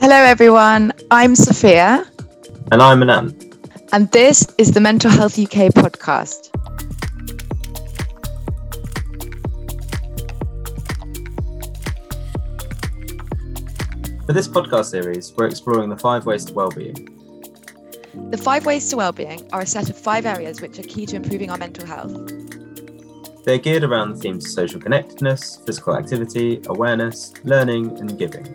Hello, everyone. I'm Sophia. And I'm Anand. And this is the Mental Health UK podcast. For this podcast series, we're exploring the five ways to well-being. The five ways to well-being are a set of five areas which are key to improving our mental health. They're geared around the themes of social connectedness, physical activity, awareness, learning, and giving.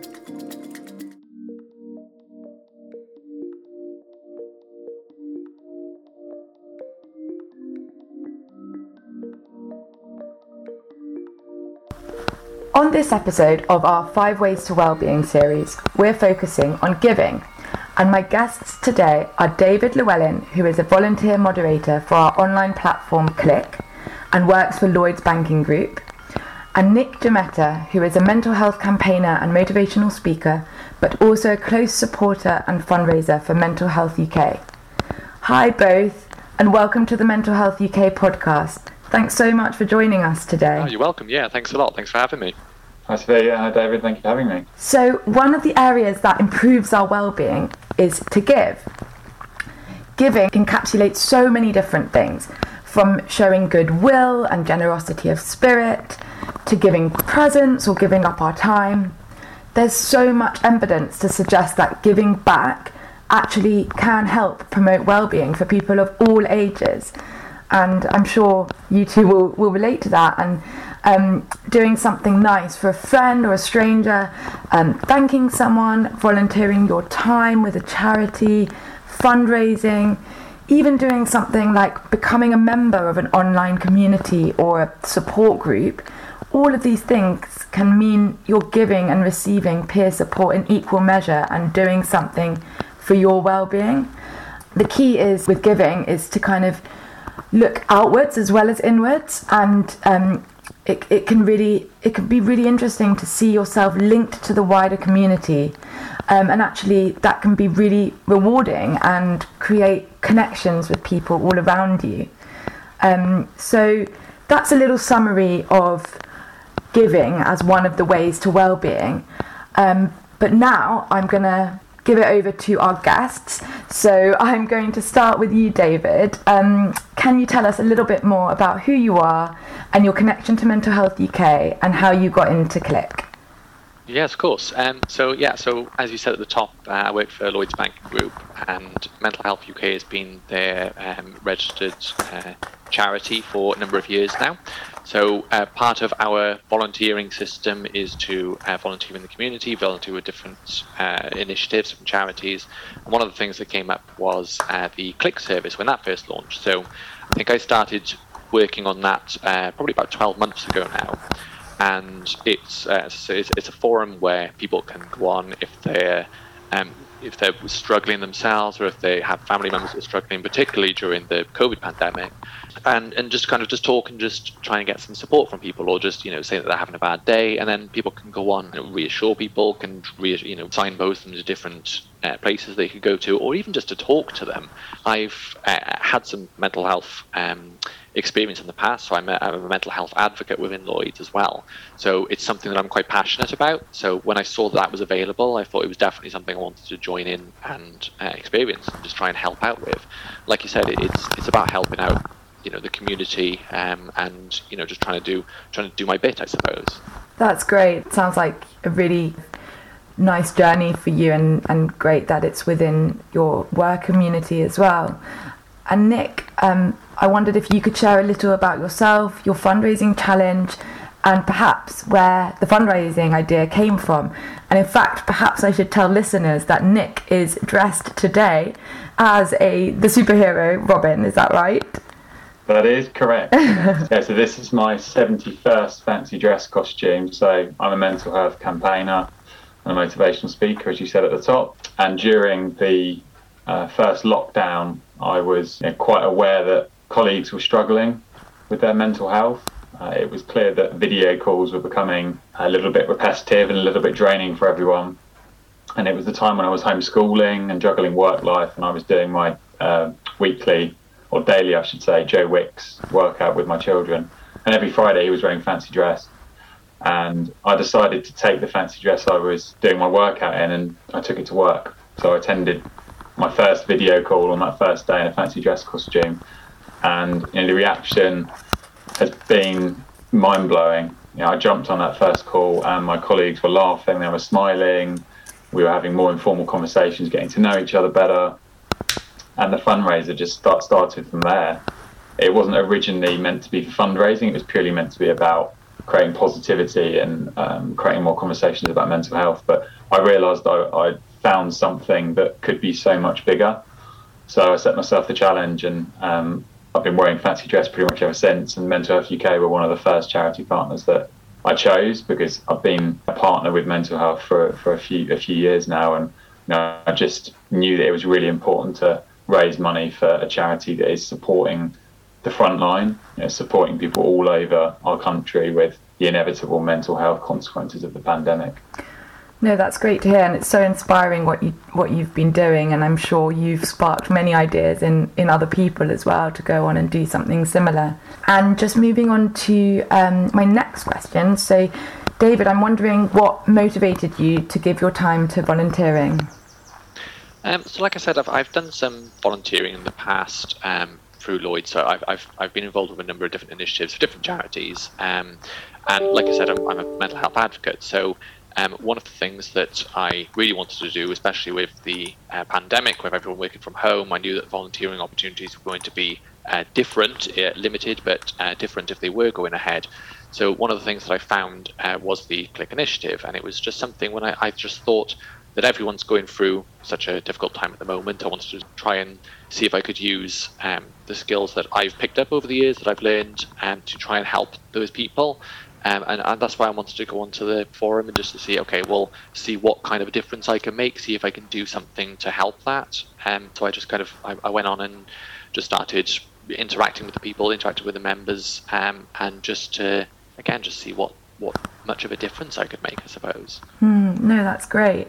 On this episode of our Five Ways to Wellbeing series, we're focusing on giving. And my guests today are David Llewellyn, who is a volunteer moderator for our online platform Clic and works for Lloyds Banking Group, and Nick Gemetta, who is a mental health campaigner and motivational speaker, but also a close supporter and fundraiser for Mental Health UK. Hi, both, and welcome to the Mental Health UK podcast. Thanks so much for joining us today. Oh, you're welcome. Yeah, thanks a lot. Thanks for having me. Hi, Sophia. Hi, David. Thank you for having me. So, one of the areas that improves our well-being is to give. Giving encapsulates so many different things, from showing goodwill and generosity of spirit to giving presents or giving up our time. There's so much evidence to suggest that giving back actually can help promote well-being for people of all ages and I'm sure you two will, will relate to that. And um, doing something nice for a friend or a stranger, um, thanking someone, volunteering your time with a charity, fundraising, even doing something like becoming a member of an online community or a support group. All of these things can mean you're giving and receiving peer support in equal measure and doing something for your well-being. The key is with giving is to kind of look outwards as well as inwards and um, it, it can really it can be really interesting to see yourself linked to the wider community. Um, and actually that can be really rewarding and create connections with people all around you. Um, so that's a little summary of giving as one of the ways to well-being. Um, but now i'm going to give it over to our guests. So I'm going to start with you, David. Um, can you tell us a little bit more about who you are and your connection to Mental Health UK and how you got into Clic? Yes, of course. Um, so yeah, so as you said at the top, uh, I work for Lloyds Bank Group, and Mental Health UK has been their um, registered uh, charity for a number of years now. So uh, part of our volunteering system is to uh, volunteer in the community, volunteer with different uh, initiatives and charities. And one of the things that came up was uh, the Clic service when that first launched. So I think I started working on that uh, probably about 12 months ago now. And it's, uh, it's, it's a forum where people can go on if they're um, if they're struggling themselves or if they have family members that are struggling, particularly during the COVID pandemic, and and just kind of just talk and just try and get some support from people, or just you know say that they're having a bad day, and then people can go on and reassure people, can re- you know signpost them to different uh, places they could go to, or even just to talk to them. I've uh, had some mental health. Um, experience in the past. So I'm a, I'm a, mental health advocate within Lloyds as well. So it's something that I'm quite passionate about. So when I saw that, that was available, I thought it was definitely something I wanted to join in and uh, experience and just try and help out with. Like you said, it, it's it's about helping out, you know, the community um, and you know just trying to do trying to do my bit, I suppose. That's great. Sounds like a really nice journey for you and, and great that it's within your work community as well. And Nick, um, I wondered if you could share a little about yourself, your fundraising challenge, and perhaps where the fundraising idea came from. And in fact, perhaps I should tell listeners that Nick is dressed today as a the superhero Robin. Is that right? That is correct. yeah, so this is my 71st fancy dress costume. So I'm a mental health campaigner and a motivational speaker, as you said at the top. And during the uh, first lockdown, I was you know, quite aware that colleagues were struggling with their mental health. Uh, it was clear that video calls were becoming a little bit repetitive and a little bit draining for everyone. And it was the time when I was homeschooling and juggling work life, and I was doing my uh, weekly or daily, I should say, Joe Wicks workout with my children. And every Friday he was wearing fancy dress. and I decided to take the fancy dress I was doing my workout in, and I took it to work. So I attended my first video call on that first day in a fancy dress costume, and you know, the reaction has been mind blowing. You know, I jumped on that first call, and my colleagues were laughing, they were smiling, we were having more informal conversations, getting to know each other better, and the fundraiser just start, started from there. It wasn't originally meant to be for fundraising; it was purely meant to be about creating positivity and um, creating more conversations about mental health. But I realised I, I found something that could be so much bigger. So I set myself the challenge, and um, I've been wearing fancy dress pretty much ever since. And Mental Health UK were one of the first charity partners that I chose because I've been a partner with Mental Health for for a few a few years now, and you know, I just knew that it was really important to raise money for a charity that is supporting the front line, you know, supporting people all over our country with the inevitable mental health consequences of the pandemic. No, that's great to hear, and it's so inspiring what you what you've been doing, and I'm sure you've sparked many ideas in in other people as well to go on and do something similar. And just moving on to um, my next question, so David, I'm wondering what motivated you to give your time to volunteering. Um, so, like I said, I've, I've done some volunteering in the past um, through Lloyd. So, I've, I've, I've been involved with a number of different initiatives for different charities. Um, and, like I said, I'm, I'm, a mental health advocate. So, um, one of the things that I really wanted to do, especially with the uh, pandemic, with everyone working from home, I knew that volunteering opportunities were going to be uh, different, uh, limited, but uh, different if they were going ahead. So, one of the things that I found uh, was the Clic Initiative, and it was just something when I, I just thought that everyone's going through such a difficult time at the moment. I wanted to try and see if I could use um, the skills that I've picked up over the years that I've learned and um, to try and help those people. Um, and, and, that's why I wanted to go onto the forum and just to see, okay, well, see what kind of a difference I can make, see if I can do something to help that. Um, so I just kind of I, I went on and just started interacting with the people, interacting with the members, um, and just to again just see what what much of a difference I could make, I suppose. Mm, no, that's great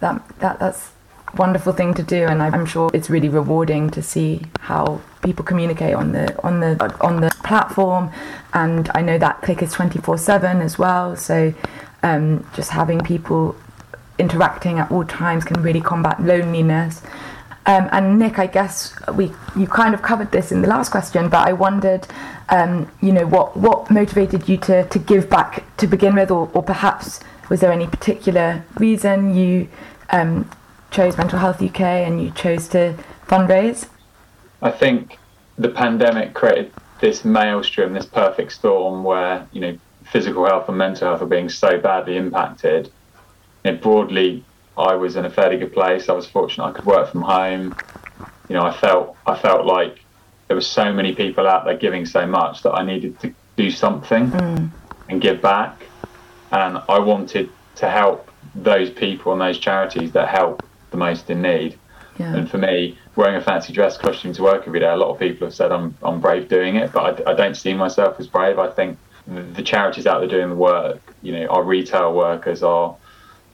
that that that's wonderful thing to do and I'm sure it's really rewarding to see how people communicate on the on the on the platform and I know that Clic is 24/7 as well so um, just having people interacting at all times can really combat loneliness. Um, and Nick I guess we you kind of covered this in the last question but I wondered um, you know what what motivated you to to give back to begin with or, or perhaps was there any particular reason you um, chose Mental Health UK and you chose to fundraise? I think the pandemic created this maelstrom, this perfect storm where, you know, physical health and mental health are being so badly impacted. You know, broadly, I was in a fairly good place. I was fortunate I could work from home. You know, I felt I felt like there were so many people out there giving so much that I needed to do something mm. and give back. And I wanted to help those people and those charities that help the most in need. Yeah. And for me, wearing a fancy dress costume to work every day, a lot of people have said I'm, I'm brave doing it, but I, I don't see myself as brave. I think the charities out there doing the work, you know, our retail workers, our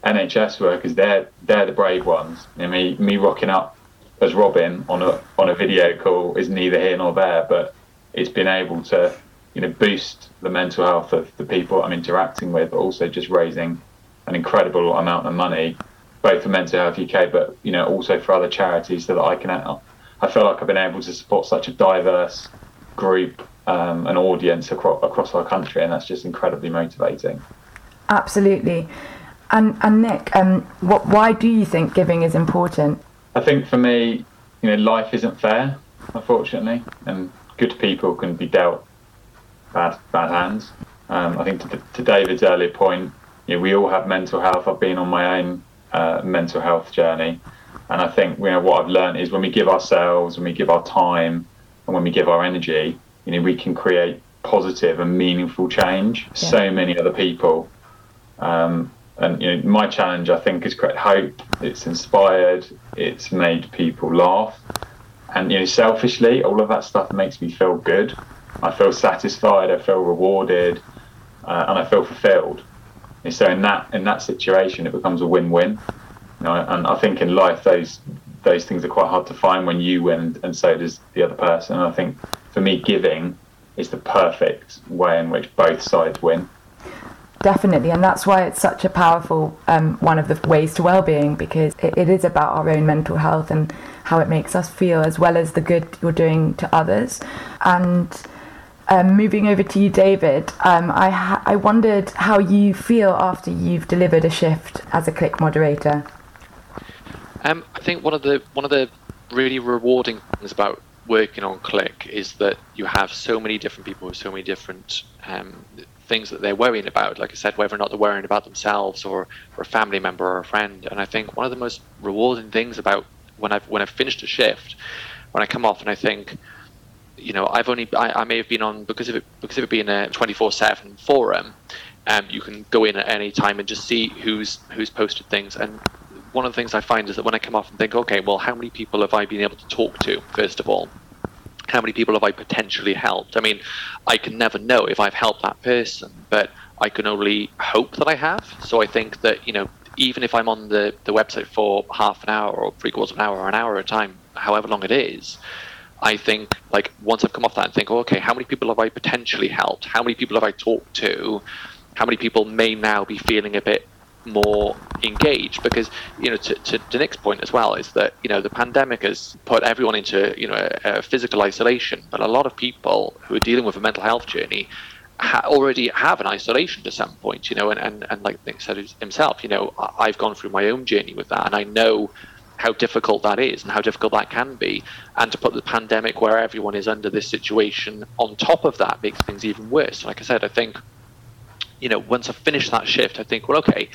NHS workers, they're they're the brave ones. You know, me me rocking up as Robin on a on a video call is neither here nor there, but it's been able to you know boost the mental health of the people I'm interacting with, but also just raising an incredible amount of money, both for Mental Health UK, but you know also for other charities, so that I can. Help. I feel like I've been able to support such a diverse group um, an audience across, across our country, and that's just incredibly motivating. Absolutely. And, and Nick, um, what, why do you think giving is important? I think for me, you know, life isn't fair, unfortunately, and good people can be dealt bad bad hands. Um, I think to, to David's earlier point, you know, we all have mental health. I've been on my own uh, mental health journey, and I think you know what I've learned is when we give ourselves, when we give our time, and when we give our energy, you know, we can create positive and meaningful change. Yeah. So many other people, um, and you know, my challenge I think is create hope. It's inspired. It's made people laugh, and you know, selfishly, all of that stuff makes me feel good. I feel satisfied. I feel rewarded, uh, and I feel fulfilled. And so in that in that situation, it becomes a win-win. You know, and I think in life those those things are quite hard to find when you win and so does the other person. And I think for me, giving is the perfect way in which both sides win. definitely, and that's why it's such a powerful um, one of the ways to well-being because it, it is about our own mental health and how it makes us feel, as well as the good you're doing to others. And um, moving over to you, David, um, I ha- I wondered how you feel after you've delivered a shift as a Clic moderator. Um, I think one of the one of the really rewarding things about working on Clic is that you have so many different people with so many different um, things that they're worrying about. Like I said, whether or not they're worrying about themselves or, or a family member or a friend. And I think one of the most rewarding things about when I've when I've finished a shift, when I come off and I think, you know, I've only I, I may have been on because of it because of it being a twenty four seven forum. Um, you can go in at any time and just see who's who's posted things. And one of the things I find is that when I come off and think, okay, well, how many people have I been able to talk to, first of all? How many people have I potentially helped? I mean, I can never know if I've helped that person, but I can only hope that I have. So I think that, you know, even if I'm on the, the website for half an hour or three quarters of an hour or an hour at a time, however long it is, I think like once I've come off that and think, oh, okay, how many people have I potentially helped? How many people have I talked to? How many people may now be feeling a bit more engaged because you know to, to, to, Nick's point as well is that you know the pandemic has put everyone into you know a, a physical isolation but a lot of people who are dealing with a mental health journey ha- already have an isolation to some point you know and, and, and like Nick said himself you know I've gone through my own journey with that and I know how difficult that is and how difficult that can be and to put the pandemic where everyone is under this situation on top of that makes things even worse like I said I think you know, once I finish that shift, I think, well, okay,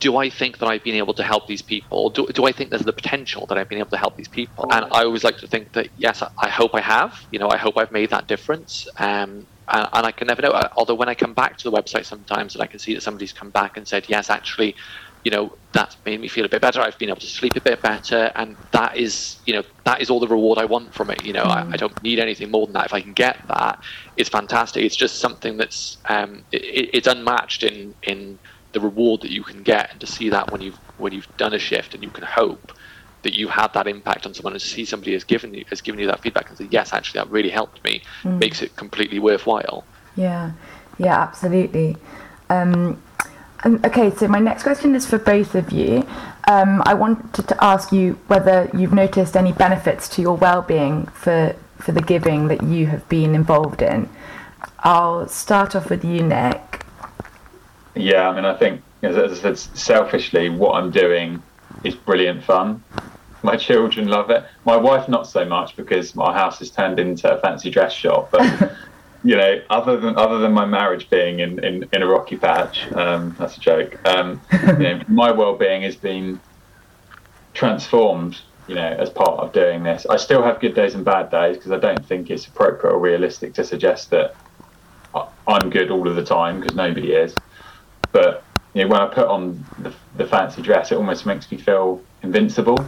do I think that I've been able to help these people? Do, do I think there's the potential that I've been able to help these people? And I always like to think that, yes, I hope I have. You know, I hope I've made that difference. Um, and, and I can never know. Although when I come back to the website sometimes and I can see that somebody's come back and said, yes, actually, you know, that's made me feel a bit better. I've been able to sleep a bit better. And that is, you know, that is all the reward I want from it. You know, mm. I, I, don't need anything more than that. If I can get that, it's fantastic. It's just something that's, um, it, it's unmatched in, in, the reward that you can get and to see that when you've when you've done a shift and you can hope that you had that impact on someone and to see somebody has given you has given you that feedback and say yes actually that really helped me mm. makes it completely worthwhile yeah yeah absolutely um, and okay so my next question is for both of you um, i wanted to ask you whether you've noticed any benefits to your well-being for for the giving that you have been involved in i'll start off with you nick yeah, I mean, I think as I said, selfishly, what I'm doing is brilliant fun. My children love it. My wife not so much because my house has turned into a fancy dress shop. But you know, other than other than my marriage being in in, in a rocky patch, um, that's a joke. Um, you know, my well-being has been transformed. You know, as part of doing this, I still have good days and bad days because I don't think it's appropriate or realistic to suggest that I'm good all of the time because nobody is but you know, when I put on the, the fancy dress, it almost makes me feel invincible.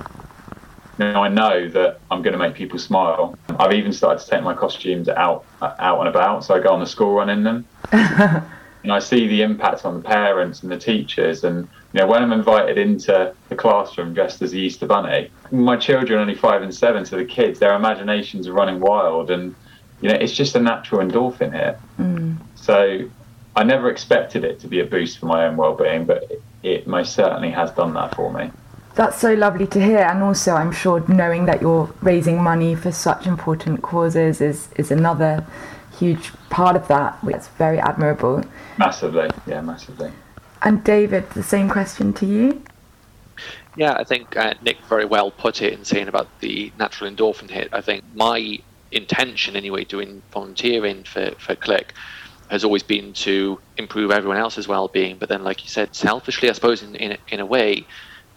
You know, I know that I'm going to make people smile. I've even started to take my costumes out out and about, so I go on the school run in them. and I see the impact on the parents and the teachers. And you know, when I'm invited into the classroom dressed as the Easter Bunny, my children are only five and seven, so the kids, their imaginations are running wild, and you know, it's just a natural endorphin here. Mm. So I never expected it to be a boost for my own well-being, but it most certainly has done that for me. That's so lovely to hear, and also I'm sure knowing that you're raising money for such important causes is is another huge part of that. It's very admirable. Massively, yeah, massively. And David, the same question to you. Yeah, I think uh, Nick very well put it in saying about the natural endorphin hit. I think my intention, anyway, doing volunteering for, for Clic has always been to improve everyone else's well-being. But then, like you said, selfishly, I suppose in in, in a way,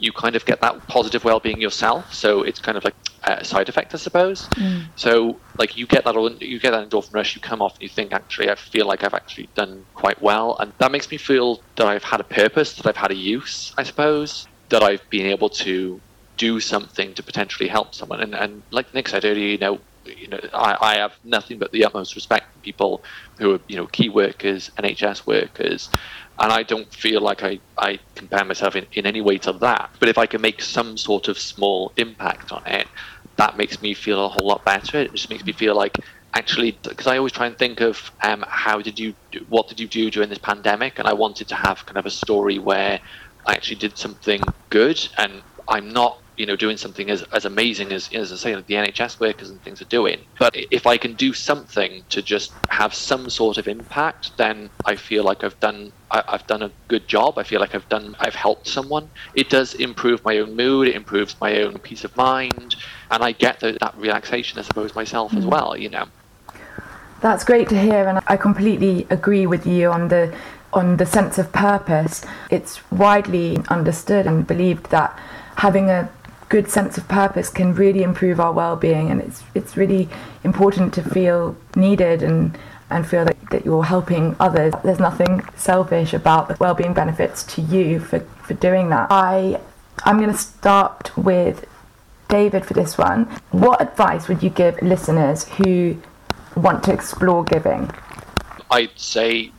you kind of get that positive well-being yourself. So it's kind of like a side effect, I suppose. Mm. So like you get that you get that endorphin rush, you come off and you think actually I feel like I've actually done quite well, and that makes me feel that I've had a purpose, that I've had a use, I suppose, that I've been able to do something to potentially help someone. And and like Nick said earlier, you know, you know, I, I have nothing but the utmost respect for people who are, you know, key workers, NHS workers, and I don't feel like I, I compare myself in, in any way to that. But if I can make some sort of small impact on it, that makes me feel a whole lot better. It just makes me feel like actually because I always try and think of um, how did you what did you do during this pandemic, and I wanted to have kind of a story where I actually did something good, and I'm not you know doing something as, as amazing as as I say like the NHS workers and things are doing. But if I can do something to just have some sort of impact, then I feel like I've done I, have done a good job. I feel like I've done I've helped someone. It does improve my own mood. It improves my own peace of mind, and I get the, that relaxation, I suppose, myself mm. as well. You know. That's great to hear, and I completely agree with you on the on the sense of purpose. It's widely understood and believed that having a good sense of purpose can really improve our well-being and it's it's really important to feel needed and and feel that, that you're helping others. There's nothing selfish about the well-being benefits to you for, for doing that. I I'm going to start with David for this one. What advice would you give listeners who want to explore giving? I'd say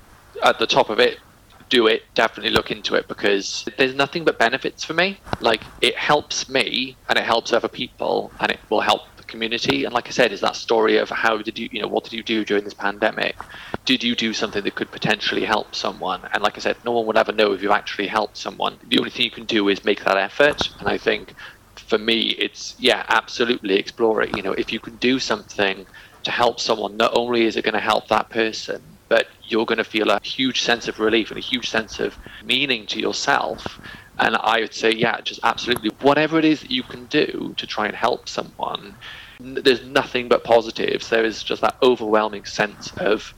at the top of it, do it, definitely look into it because there's nothing but benefits for me. Like it helps me and it helps other people and it will help the community. And like I said, is that story of how did you, you know, what did you do during this pandemic? Did you do something that could potentially help someone? And like I said, no one would ever know if you've actually helped someone. The only thing you can do is make that effort. And I think for me, it's yeah, absolutely explore it. You know, if you can do something to help someone, not only is it going to help that person, but you're going to feel a huge sense of relief and a huge sense of meaning to yourself. And I would say, yeah, just absolutely whatever it is that you can do to try and help someone, there's nothing but positives. There is just that overwhelming sense of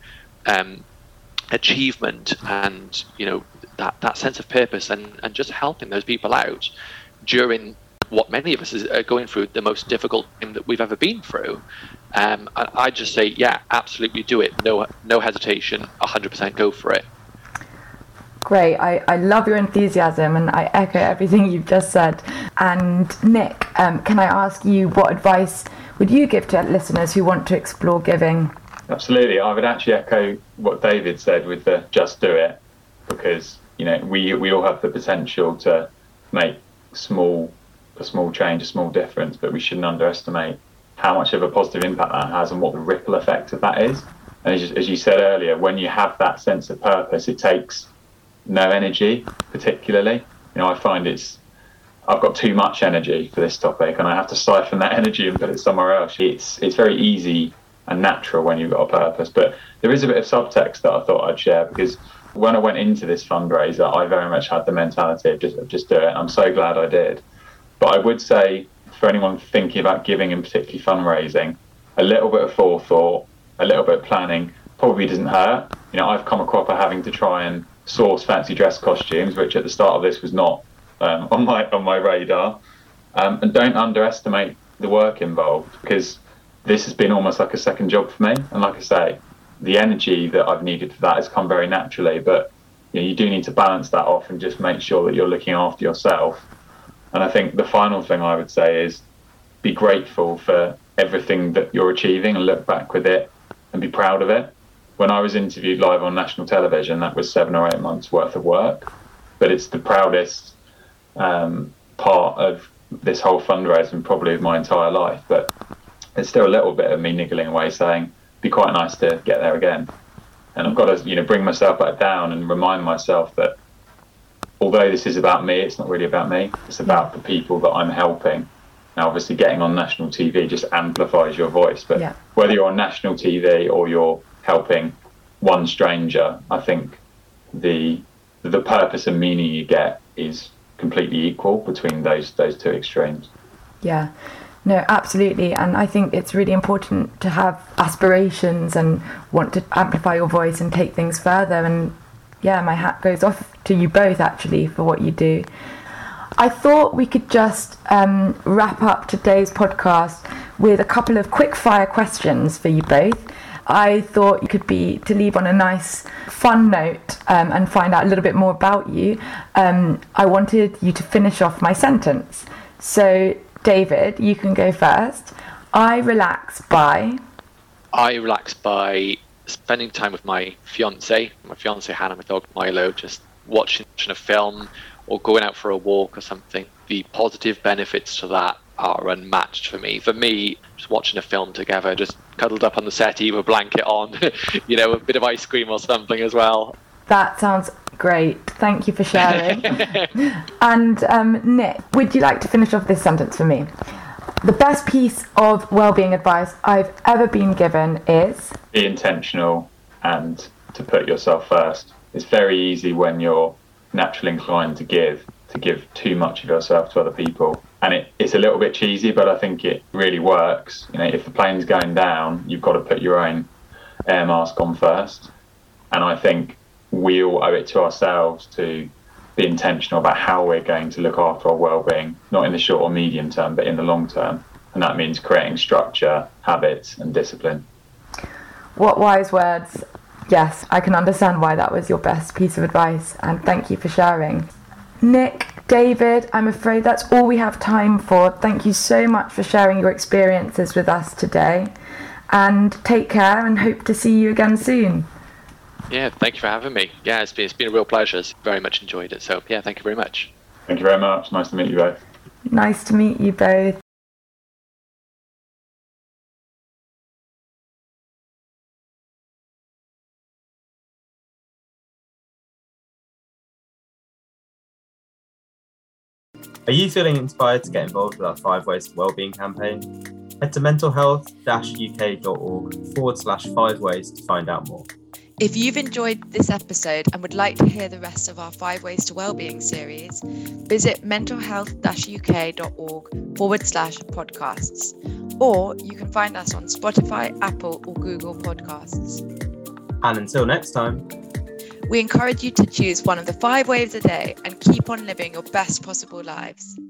um, achievement and, you know, that, that sense of purpose and, and just helping those people out during what many of us are going through the most difficult time that we've ever been through. Um, I, I just say, yeah, absolutely do it. No, no hesitation. 100% go for it. Great. I, I love your enthusiasm and I echo everything you've just said. And Nick, um, can I ask you what advice would you give to listeners who want to explore giving? Absolutely. I would actually echo what David said with the just do it because, you know, we, we all have the potential to make small a small change, a small difference, but we shouldn't underestimate how much of a positive impact that has and what the ripple effect of that is. And as, as you said earlier, when you have that sense of purpose, it takes no energy, particularly. You know, I find it's I've got too much energy for this topic, and I have to siphon that energy and put it somewhere else. It's it's very easy and natural when you've got a purpose, but there is a bit of subtext that I thought I'd share because when I went into this fundraiser, I very much had the mentality of just of just do it. I'm so glad I did. But I would say for anyone thinking about giving and particularly fundraising, a little bit of forethought, a little bit of planning probably doesn't hurt. You know, I've come across having to try and source fancy dress costumes, which at the start of this was not um, on my on my radar. Um, and don't underestimate the work involved because this has been almost like a second job for me. And like I say, the energy that I've needed for that has come very naturally. But you, you do need to balance that off and just make sure that you're looking after yourself and I think the final thing I would say is be grateful for everything that you're achieving and look back with it and be proud of it. When I was interviewed live on national television, that was seven or eight months worth of work, but it's the proudest um, part of this whole fundraising, probably of my entire life. But there's still a little bit of me niggling away, saying, "Be quite nice to get there again." And I've got to, you know, bring myself back down and remind myself that although this is about me, it's not really about me. It's about the people that I'm helping. Now, obviously, getting on national TV just amplifies your voice. But yeah. whether you're on national TV or you're helping one stranger, I think the the purpose and meaning you get is completely equal between those those two extremes. Yeah. No, absolutely. And I think it's really important to have aspirations and want to amplify your voice and take things further. And yeah, my hat goes off to you both actually for what you do. I thought we could just um, wrap up today's podcast with a couple of quick fire questions for you both. I thought you could be to leave on a nice, fun note um, and find out a little bit more about you. Um, I wanted you to finish off my sentence. So, David, you can go first. I relax by. I relax by spending time with my fiance, my fiance Hannah, my dog Milo, just watching a film or going out for a walk or something. The positive benefits to that are unmatched for me. For me, just watching a film together, just cuddled up on the settee with a blanket on, you know, a bit of ice cream or something as well. That sounds great. Thank you for sharing. and um, Nick, would you like to finish off this sentence for me? The best piece of well-being advice I've ever been given is be intentional and to put yourself first. It's very easy when you're naturally inclined to give to give too much of yourself to other people. And it, it's a little bit cheesy, but I think it really works. You know, if the plane's going down, you've got to put your own air mask on first. And I think we all owe it to ourselves to be intentional about how we're going to look after our well-being, not in the short or medium term, but in the long term. And that means creating structure, habits, and discipline. What wise words. Yes, I can understand why that was your best piece of advice, and thank you for sharing. Nick, David, I'm afraid that's all we have time for. Thank you so much for sharing your experiences with us today. And take care and hope to see you again soon. Yeah, thank you for having me. Yeah, it's been, it's been a real pleasure. It's very much enjoyed it. So, yeah, thank you very much. Thank you very much. Nice to meet you both. Nice to meet you both. Are you feeling inspired to get involved with our Five Ways to Wellbeing campaign? Head to mentalhealth-uk.org forward slash five ways to find out more. If you've enjoyed this episode and would like to hear the rest of our Five Ways to Wellbeing series, visit mentalhealth-uk.org forward slash podcasts. Or you can find us on Spotify, Apple, or Google Podcasts. And until next time, we encourage you to choose one of the five ways a day and keep on living your best possible lives.